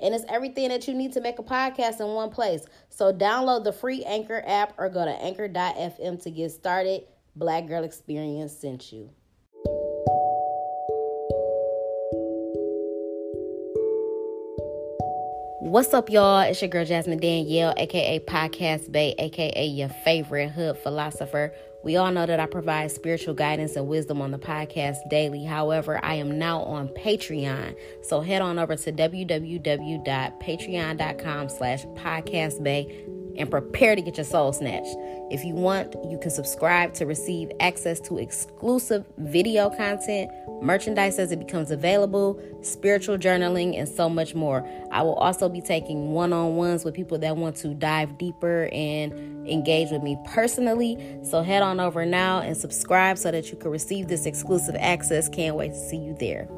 And it's everything that you need to make a podcast in one place. So download the free Anchor app or go to anchor.fm to get started. Black Girl Experience sent you. What's up, y'all? It's your girl Jasmine Danielle, aka Podcast Bae, aka your favorite hood philosopher. We all know that I provide spiritual guidance and wisdom on the podcast daily. However, I am now on Patreon. So head on over to www.patreon.com slash podcastbae and prepare to get your soul snatched. If you want, you can subscribe to receive access to exclusive video content, merchandise as it becomes available, spiritual journaling, and so much more. I will also be taking one on ones with people that want to dive deeper and engage with me personally. So head on over now and subscribe so that you can receive this exclusive access. Can't wait to see you there.